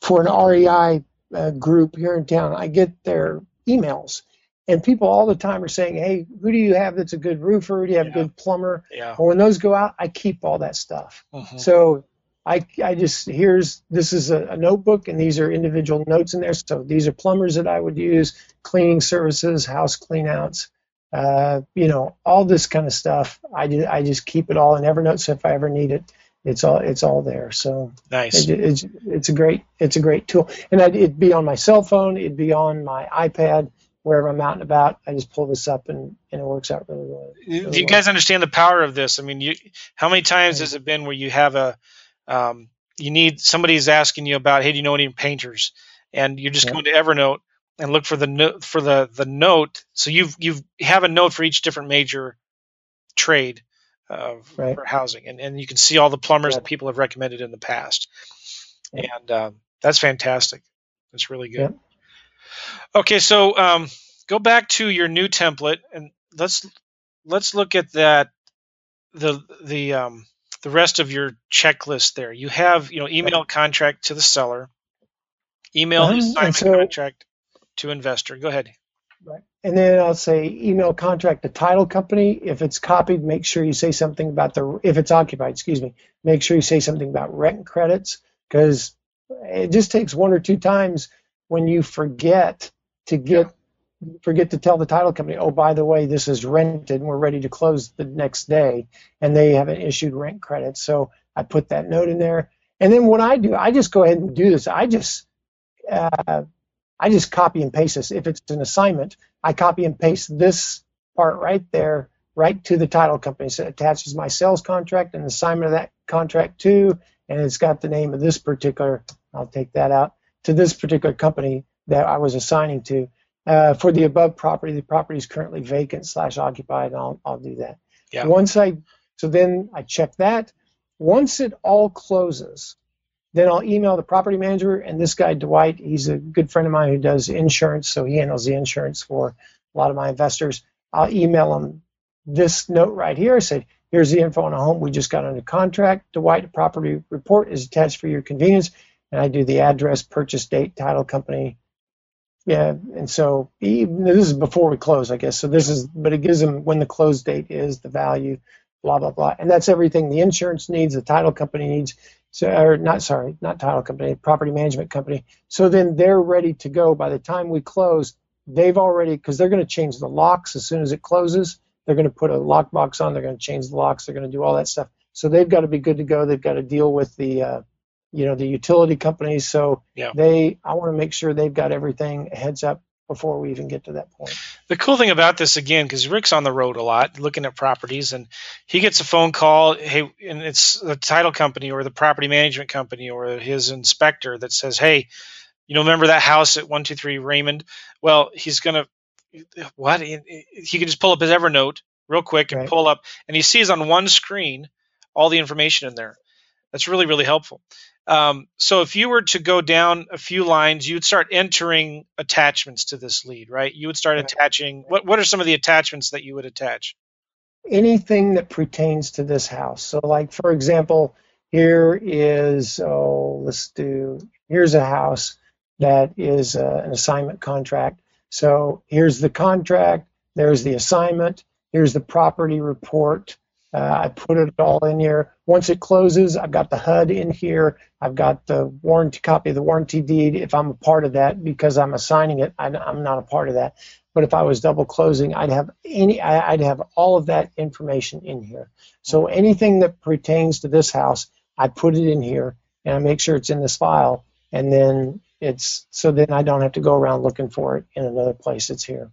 for an REI uh, group here in town. I get their emails, and people all the time are saying, "Hey, who do you have that's a good roofer? Do you have Yeah. a good plumber?" Yeah. Well, when those go out, I keep all that stuff. Mhm. So I, I just here's this is a, a notebook and these are individual notes in there. So these are plumbers that I would use, cleaning services, house cleanouts, uh, you know, all this kind of stuff. I do, I just keep it all in Evernote. So if I ever need it, it's all it's all there. So Nice. it, it's it's a great it's a great tool, and I'd, it'd be on my cell phone, it'd be on my iPad wherever I'm out and about. I just pull this up and, and it works out really well. Do you guys understand the power of this? I mean, you, how many times Yeah. has it been where you have a, um, you need somebody's asking you about, hey, do you know any painters? And you're just Yeah. go into Evernote and look for the note for the the note. So you've you've have a note for each different major trade uh, Right. for housing, and and you can see all the plumbers Yeah. that people have recommended in the past, Yeah. and um, that's fantastic. That's really good. Yeah. Okay, so um, go back to your new template and let's let's look at that the the um, the rest of your checklist there. You have you know email contract to the seller, email Uh-huh, and assignment so- contract to investor. Go ahead. Right. And then I'll say email contract to title company. If it's copied, make sure you say something about the, if it's occupied, excuse me, make sure you say something about rent credits because it just takes one or two times when you forget to get, forget to tell the title company, oh, by the way, this is rented and we're ready to close the next day and they haven't issued rent credits. So I put that note in there. And then what I do, I just go ahead and do this. I just, uh, I just copy and paste this. If it's an assignment, I copy and paste this part right there, right to the title company. So it attaches my sales contract and assignment of that contract to, and it's got the name of this particular, I'll take that out, to this particular company that I was assigning to. Uh, for the above property, the property is currently vacant slash occupied, and I'll, I'll do that. Yeah. Once I, so then I check that. Once it all closes, then I'll email the property manager and this guy Dwight. He's a good friend of mine who does insurance, so he handles the insurance for a lot of my investors. I'll email him this note right here. I said, "Here's the info on a home we just got under contract. Dwight property report is attached for your convenience." And I do the address, purchase date, title company. Yeah, and so even, this is before we close, I guess. So this is, but it gives them when the close date is, the value, blah blah blah, and that's everything the insurance needs, the title company needs. So, or not sorry, not title company, property management company. So then they're ready to go. By the time we close, they've already because they're going to change the locks as soon as it closes. They're going to put a lockbox on. They're going to change the locks. They're going to do all that stuff. So they've got to be good to go. They've got to deal with the, uh, you know, the utility companies. So Yeah. they, I want to make sure they've got everything heads up before we even get to that point. The cool thing about this again, because Rick's on the road a lot, looking at properties, and he gets a phone call. Hey, and it's the title company or the property management company or his inspector that says, "Hey, you know, remember that house at one two three Raymond?" Well, he's gonna what? He, he can just pull up his Evernote real quick and Right. pull up, and he sees on one screen all the information in there. That's really really helpful. Um, so if you were to go down a few lines, you'd start entering attachments to this lead, right? You would start attaching. What What are some of the attachments that you would attach? anything that pertains to this house. So, like for example, here is oh, let's do here's a house that is uh, an assignment contract. So here's the contract. There's the assignment. Here's the property report. Uh, I put it all in here. Once it closes, I've got the HUD in here. I've got the warranty copy of the warranty deed. If I'm a part of that, because I'm assigning it, I, I'm not a part of that. But if I was double closing, I'd have any, I- I'd have all of that information in here. So anything that pertains to this house, I put it in here and I make sure it's in this file. And then it's, so then I don't have to go around looking for it in another place. It's here.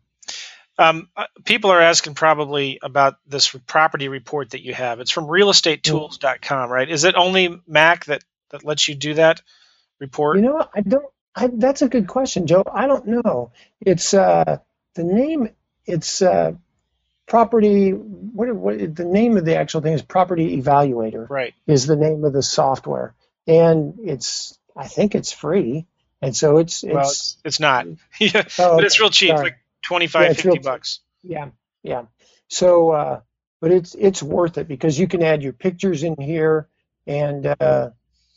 Um, uh, people are asking probably about this property report that you have. It's from realestatetools.com, right? Is it only Mac that, that lets you do that report? You know. I don't. I, that's a good question, Joe. I don't know. It's uh, the name. It's uh, property. What, what? The name of the actual thing is Property Evaluator. right. Is the name of the software. and it's I think it's free, and so it's it's well, it's, it's not. yeah, oh, but it's real cheap, like 25 yeah, 50 real, bucks. Yeah yeah. So uh, but it's it's worth it because you can add your pictures in here and uh,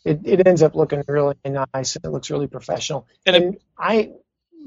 it, it ends up looking really nice and it looks really professional. And, and it, i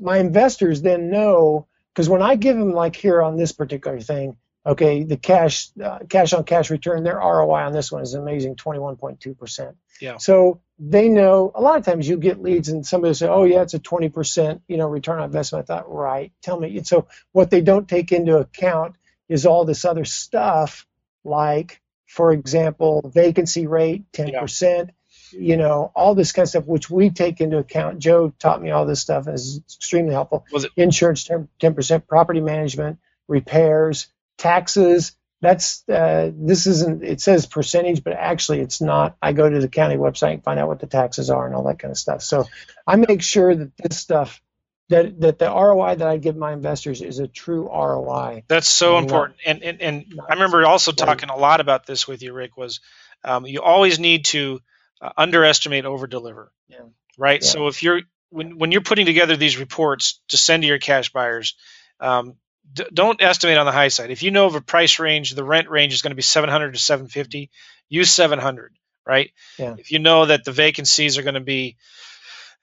my investors then know because when i give them like here on this particular thing okay the cash uh, cash on cash return their roi on this one is amazing 21.2% yeah. So they know a lot of times you get leads and somebody will say, oh yeah, it's a 20% you know return on investment. I thought, right, tell me. And so what they don't take into account is all this other stuff like, for example, vacancy rate, 10%, you know, all this kind of stuff, which we take into account. Joe taught me all this stuff and is extremely helpful. Was it- Insurance, 10, 10%, property management, repairs, taxes. That's uh, this isn't. It says percentage, but actually it's not. I go to the county website and find out what the taxes are and all that kind of stuff. So I make sure that this stuff, that that the ROI that I give my investors is a true ROI. That's so important. And and, and I remember also talking a lot about this with you, Rick. Was um, you always need to uh, underestimate, over deliver. Yeah. Right. Yeah. So if you're when when you're putting together these reports to send to your cash buyers, um, d- don't estimate on the high side. If you know of a price range, the rent range is going to be 700 to 750. Use 700. Right. Yeah. If you know that the vacancies are going to be,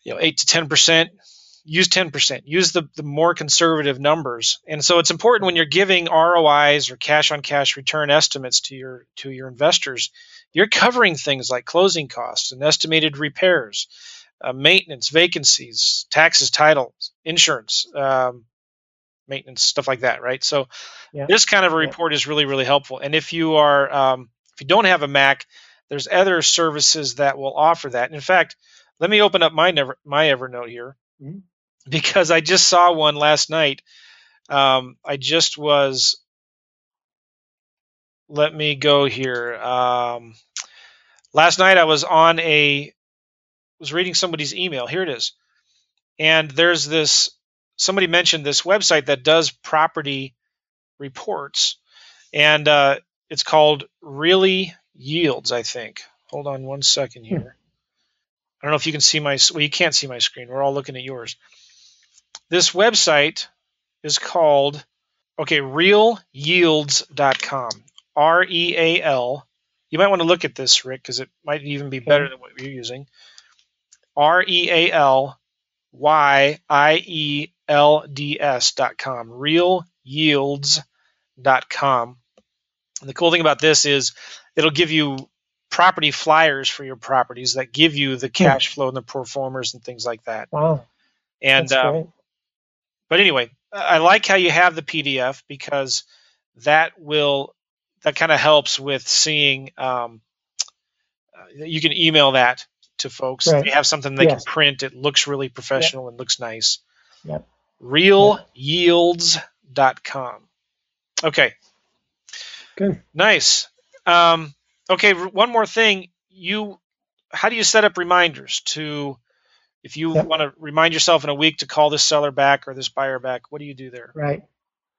you know, eight to 10 percent, use 10%. Use the, the more conservative numbers. And so it's important when you're giving ROIs or cash on cash return estimates to your to your investors, you're covering things like closing costs and estimated repairs, uh, maintenance, vacancies, taxes, titles, insurance, um, maintenance, stuff like that, right? So Yeah. this kind of a Yeah. report is really really helpful. And if you are um, if you don't have a Mac, there's other services that will offer that. In fact, let me open up my never my Evernote here Mhm. because I just saw one last night. Um, I just was. Let me go here. Um, last night I was on a was reading somebody's email. Here it is, and there's this. Somebody mentioned this website that does property reports, and uh, it's called Really Yields. I think. Hold on one second here. I don't know if you can see my. Well, you can't see my screen. We're all looking at yours. This website is called okay realyields.com r e a l you might want to look at this rick because it might even be better than what you're using r e a l y i e l d s dot com realyields.com and the cool thing about this is it'll give you property flyers for your properties that give you the cash flow and the pro formas and things like that Wow, and that's um, great. but anyway, I like how you have the PDF because that will that kind of helps with seeing. Um, uh, you can email that to folks. Right. They have something they Yes. can print. It looks really professional and looks nice. Yep. Realyields.com. Okay, Good. nice. Um, okay, one more thing. You, how do you set up reminders to? If you Yep. want to remind yourself in a week to call this seller back or this buyer back, what do you do there? Right.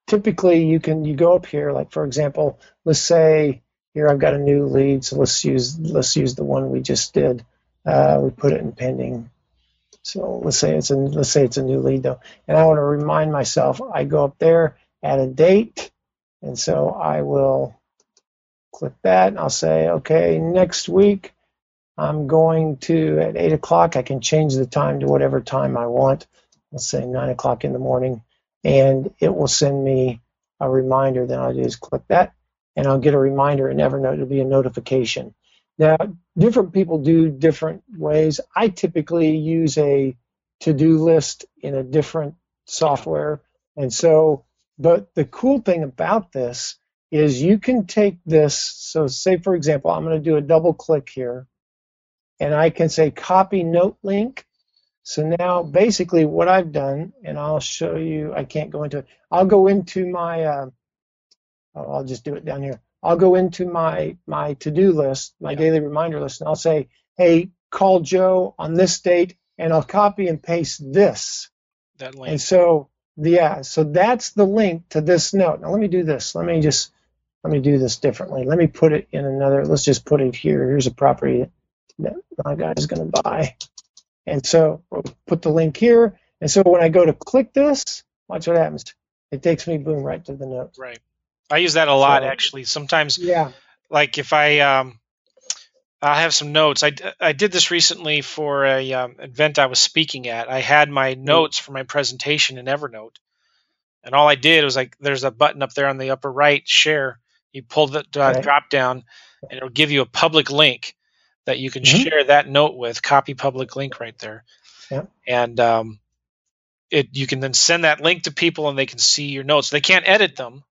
Typically, you can you go up here, like for example, let's say here I've got a new lead, so let's use let's use the one we just did. Uh, we put it in pending. So let's say it's a let's say it's a new lead though, and I want to remind myself. I go up there, add a date, and so I will click that, and I'll say, okay, next week I'm going to at eight o'clock. I can change the time to whatever time I want. Let's say nine o'clock in the morning and it will send me a reminder. Then I'll just click that, and I'll get a reminder in Evernote. It'll be a notification. Now, different people do different ways. I typically use a to-do list in a different software, and so. But the cool thing about this is you can take this. So, say for example, I'm going to do a double click here, and I can say copy note link. So now basically what I've done, and I'll show you, I can't go into it. I'll go into my, uh, oh, I'll just do it down here. I'll go into my, my to-do list, my Yeah. daily reminder list, and I'll say, hey, call Joe on this date, and I'll copy and paste this. That link. And so, yeah, so that's the link to this note. Now let me do this. Let me just, let me do this differently. Let me put it in another, let's just put it here. Here's a property that my guy's going to buy. And so we'll put the link here. And so when I go to click this, watch what happens. It takes me boom right to the note. Right. I use that a lot So- actually. Sometimes, Yeah. like if I um, I have some notes. I, I did this recently for a um, event I was speaking at. I had my notes for my presentation in Evernote, and all I did was like, there's a button up there on the upper right, share. You pull the uh, Right. drop down, and it'll give you a public link that you can Mhm. share that note with. Copy public link right there. Yeah. And um, it you can then send that link to people, and they can see your notes. They can't edit them,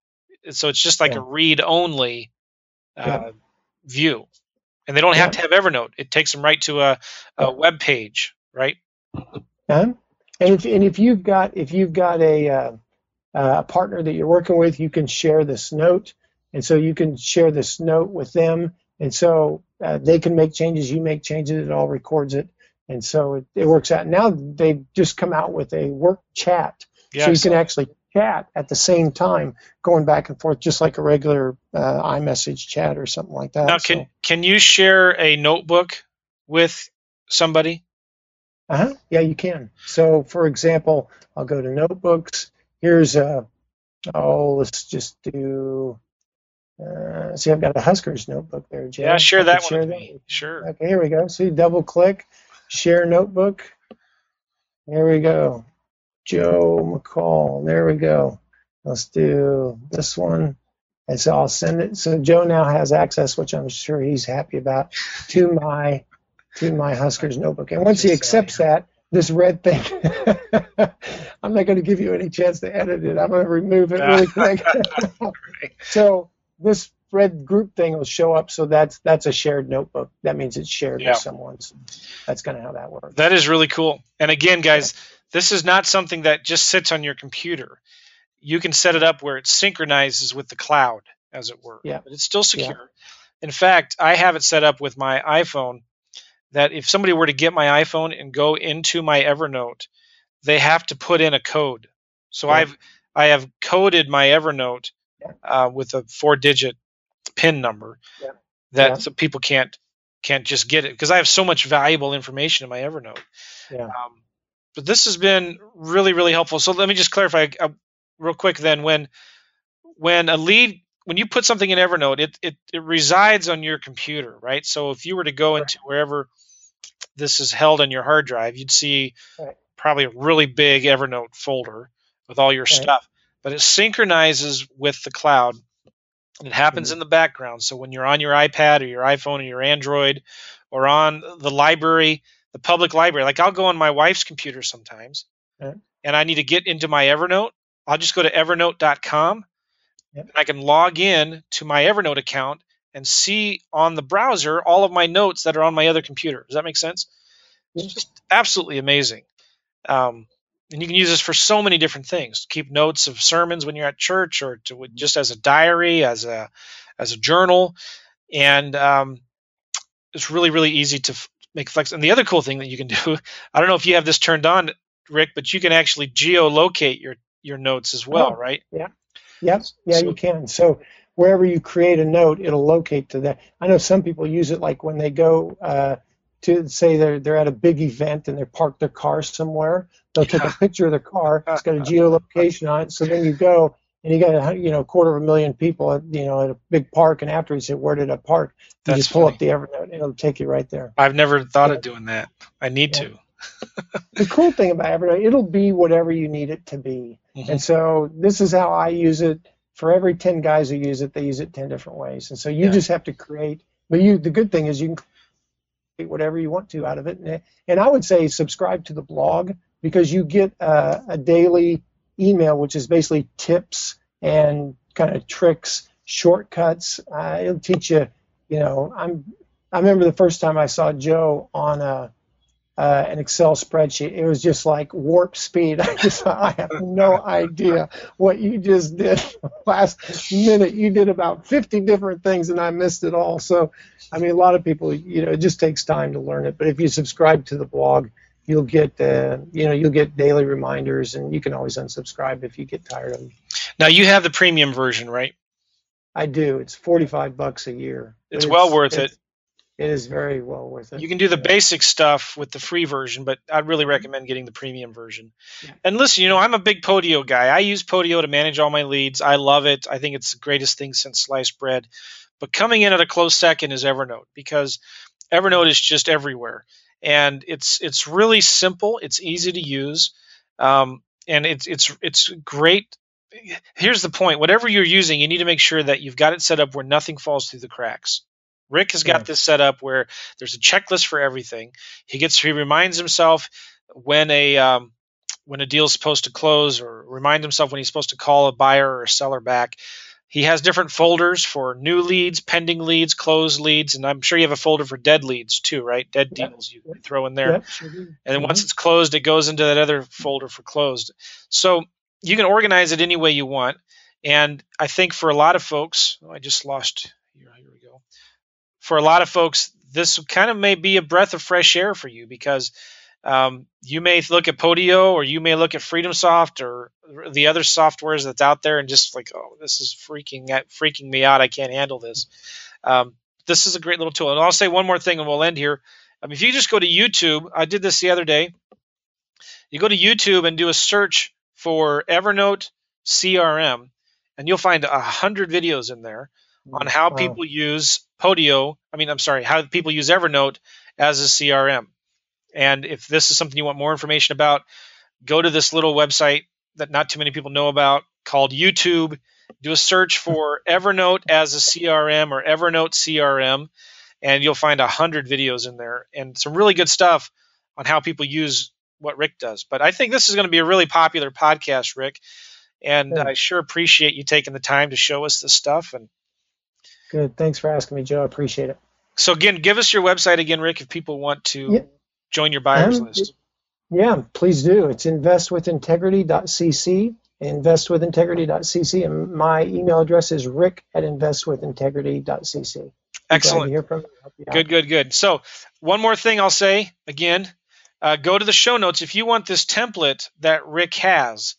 so it's just like Yeah. a read only uh, Yeah. view and they don't have to have Evernote. It takes them right to a, a Yeah. web page, right? Huh? And if and if you've got if you've got a uh, a partner that you're working with, you can share this note, and so you can share this note with them, and so uh, they can make changes, you make changes, it all records it, and so it, it works out. Now they've just come out with a work chat, so you can actually chat at the same time, going back and forth, just like a regular uh, iMessage chat or something like that. now, So- can can you share a notebook with somebody? Uh-huh. Yeah, you can. So, for example, I'll go to notebooks. Here's a, oh, let's just do, uh, see, I've got a Huskers notebook there, Jay. Yeah, share that could one with that me. Sure. Okay, here we go. See, double click, share notebook. There we go. Joe McCall. There we go. Let's do this one. And so I'll send it. So Joe now has access, which I'm sure he's happy about, to my to my Huskers notebook. And once he accepts that, this red thing, I'm not going to give you any chance to edit it. I'm going to remove it really quick. so this red group thing will show up. So that's that's a shared notebook. That means it's shared Yeah. with someone. So that's kind of how that works. That is really cool. And again, guys, this is not something that just sits on your computer. You can set it up where it synchronizes with the cloud, as it were. Yeah. But it's still secure. Yeah. In fact, I have it set up with my iPhone that if somebody were to get my iPhone and go into my Evernote, they have to put in a code. So Yeah. I've I have coded my Evernote uh, with a four-digit PIN number Yeah. that Yeah. so people can't can't just get it because I have so much valuable information in my Evernote. Yeah. Um, but this has been really really helpful. So let me just clarify uh, real quick then when when a lead when you put something in Evernote, it, it it resides on your computer, right? So if you were to go Right. into wherever this is held on your hard drive, you'd see Right. probably a really big Evernote folder with all your Right. stuff. But it synchronizes with the cloud. It happens Mhm. in the background. So when you're on your iPad or your iPhone or your Android or on the library, the public library, like I'll go on my wife's computer sometimes and I need to get into my Evernote, I'll just go to evernote.com and I can log in to my Evernote account and see on the browser all of my notes that are on my other computer. Does that make sense? Yeah. It's just absolutely amazing. Um, and you can use this for so many different things. Keep notes of sermons when you're at church, or to just as a diary, as a as a journal, and um, it's really really easy to make flex. And the other cool thing that you can do, I don't know if you have this turned on, Rick, but you can actually geolocate your your notes as well, Oh. right? Yep. Yeah, So- you can. So wherever you create a note, it'll locate to that. I know some people use it like when they go uh, to say they're they're at a big event and they park their car somewhere. They'll take a picture of their car. It's got a geolocation on it. So then you go and you got a you know a quarter of a million people at you know at a big park, and after you said where did I park, you That's just pull funny. up the Evernote and it'll take you right there. I've never thought Yeah. of doing that. I need Yeah. to. The cool thing about Evernote, it'll be whatever you need it to be. Mhm. And so this is how I use it. For every 10 guys who use it, they use it 10 different ways. And so you Yeah. just have to create, but you, the good thing is you can create whatever you want to out of it. And, and I would say subscribe to the blog because you get uh, a daily email, which is basically tips and kind of tricks, shortcuts. Uh, it'll teach you, you know, I'm, I remember the first time I saw Joe on a, uh, an Excel spreadsheet. It was just like warp speed. I just I have no idea what you just did last minute. You did about 50 different things and I missed it all. So, I mean, a lot of people, you know, it just takes time to learn it. But if you subscribe to the blog, you'll get, uh, you know, you'll get daily reminders and you can always unsubscribe if you get tired of them. Now you have the premium version, right? I do. It's 45 bucks a year. It's But well worth it's- it. it is very well worth it. You can do the basic stuff with the free version, but I'd really recommend getting the premium version. Yeah. And listen, you know, I'm a big Podio guy. I use Podio to manage all my leads. I love it. I think it's the greatest thing since sliced bread. But coming in at a close second is Evernote because Evernote is just everywhere, and it's it's really simple. It's easy to use, um, and it's it's it's great. Here's the point: whatever you're using, you need to make sure that you've got it set up where nothing falls through the cracks. Rick has got yeah. this set up where there's a checklist for everything. He gets he reminds himself when a um, when a deal's supposed to close, or remind himself when he's supposed to call a buyer or a seller back. He has different folders for new leads, pending leads, closed leads, and I'm sure you have a folder for dead leads too, right? Dead yeah. deals you throw in there. Yeah, sure and then mm-hmm. once it's closed, it goes into that other folder for closed. So you can organize it any way you want. And I think for a lot of folks, oh, I just lost here. Here we go. For a lot of folks, this kind of may be a breath of fresh air for you because um, you may look at Podio or you may look at FreedomSoft or the other softwares that's out there and just like, oh, this is freaking freaking me out. I can't handle this. Um, this is a great little tool. And I'll say one more thing and we'll end here. Mean, if you just go to YouTube, I did this the other day. You go to YouTube and do a search for Evernote CRM, and you'll find a hundred videos in there on how wow. people use Podio. I mean, I'm sorry, how people use Evernote as a CRM. And if this is something you want more information about, go to this little website that not too many people know about called YouTube. Do a search for Evernote as a CRM or Evernote CRM, and you'll find a hundred videos in there and some really good stuff on how people use what Rick does. But I think this is going to be a really popular podcast, Rick, and good. I sure appreciate you taking the time to show us this stuff. And good, thanks for asking me, Joe. I appreciate it. So again, give us your website again, Rick, if people want to. Join your buyers list? Yeah, please do. It's investwithintegrity.cc, investwithintegrity.cc, and my email address is rick at investwithintegrity.cc. Excellent. Hear from good, good, good. So, one more thing I'll say again uh, go to the show notes. If you want this template that Rick has,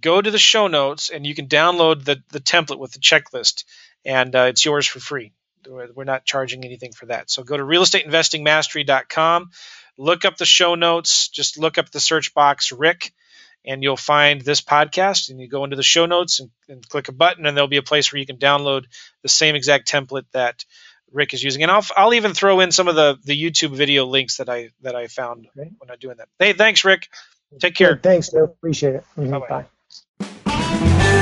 go to the show notes and you can download the, the template with the checklist, and uh, it's yours for free. We're not charging anything for that. So, go to realestateinvestingmastery.com look up the show notes, just look up the search box Rick, and you'll find this podcast. And you go into the show notes and, and click a button, and there'll be a place where you can download the same exact template that Rick is using. And I'll, I'll even throw in some of the, the YouTube video links that I that I found okay. when I'm doing that. Hey, thanks, Rick. Take care. Thanks, Joe. Appreciate it. Mm-hmm. Bye.